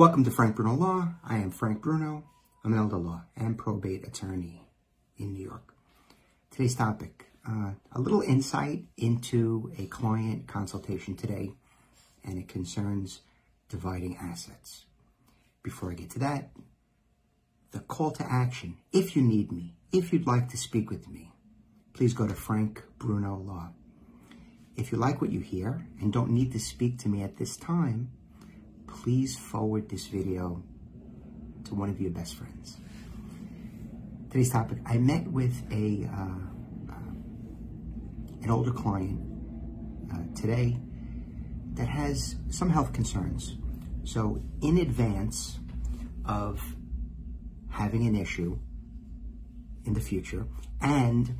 Welcome to Frank Bruno Law. I am Frank Bruno. I'm an elder law and probate attorney in New York. Today's topic, uh, a little insight into a client consultation today, and it concerns dividing assets. Before I get to that, the call to action, if you need me, if you'd like to speak with me, please go to Frank Bruno Law. If you like what you hear and don't need to speak to me at this time, please forward this video to one of your best friends. Today's topic, I met with a uh, uh, an older client uh, today that has some health concerns. So in advance of having an issue in the future and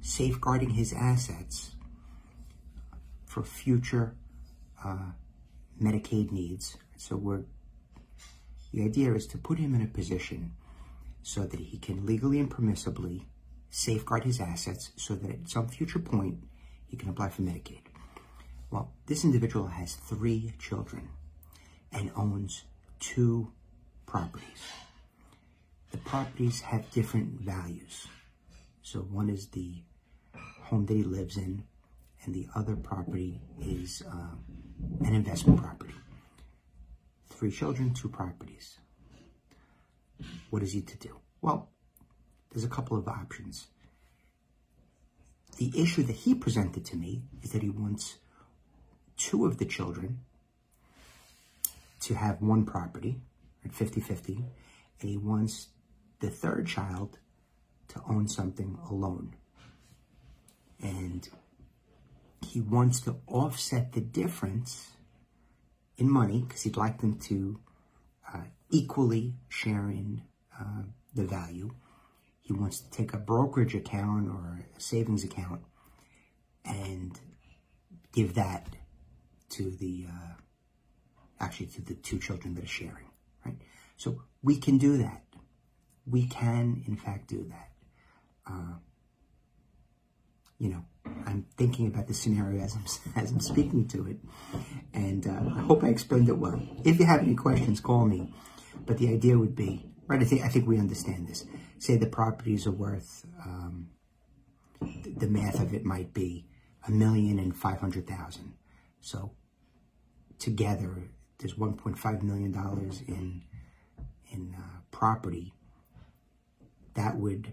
safeguarding his assets for future uh, Medicaid needs. So we're, the idea is to put him in a position so that he can legally and permissibly safeguard his assets so that at some future point he can apply for Medicaid. Well, this individual has three children and owns two properties. The properties have different values. So one is the home that he lives in, and the other property is uh, an investment property. Three children, two properties. What is he to do? Well, there's a couple of options. The issue that he presented to me is that he wants two of the children to have one property at 50-50, and he wants the third child to own something alone. And he wants to offset the difference in money because he'd like them to uh, equally share in uh, the value. He wants to take a brokerage account or a savings account and give that to the, uh, actually to the two children that are sharing, right? So we can do that. We can, in fact, do that. Uh, you know, I'm thinking about the scenario as I'm, as I'm speaking to it. And uh, I hope I explained it well. If you have any questions, call me. But the idea would be, right, I think, I think we understand this. Say the properties are worth, um, the, math of it might be a million and five hundred thousand. So together, there's $1.5 million in, in uh, property. That would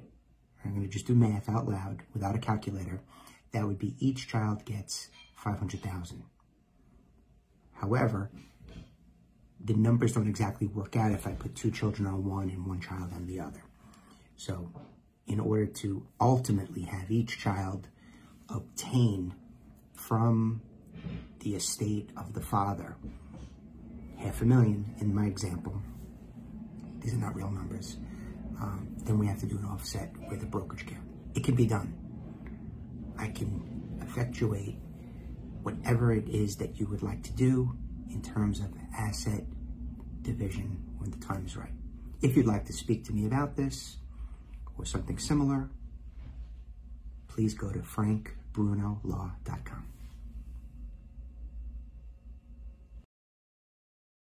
I'm going to just do math out loud without a calculator. That would be each child gets 500,000. However, the numbers don't exactly work out if I put two children on one and one child on the other. So in order to ultimately have each child obtain from the estate of the father half a million in my example, these are not real numbers, um, then we have to do an offset with a brokerage account. It can be done. I can effectuate whatever it is that you would like to do in terms of asset division when the time is right. If you'd like to speak to me about this or something similar, please go to frankbrunolaw.com.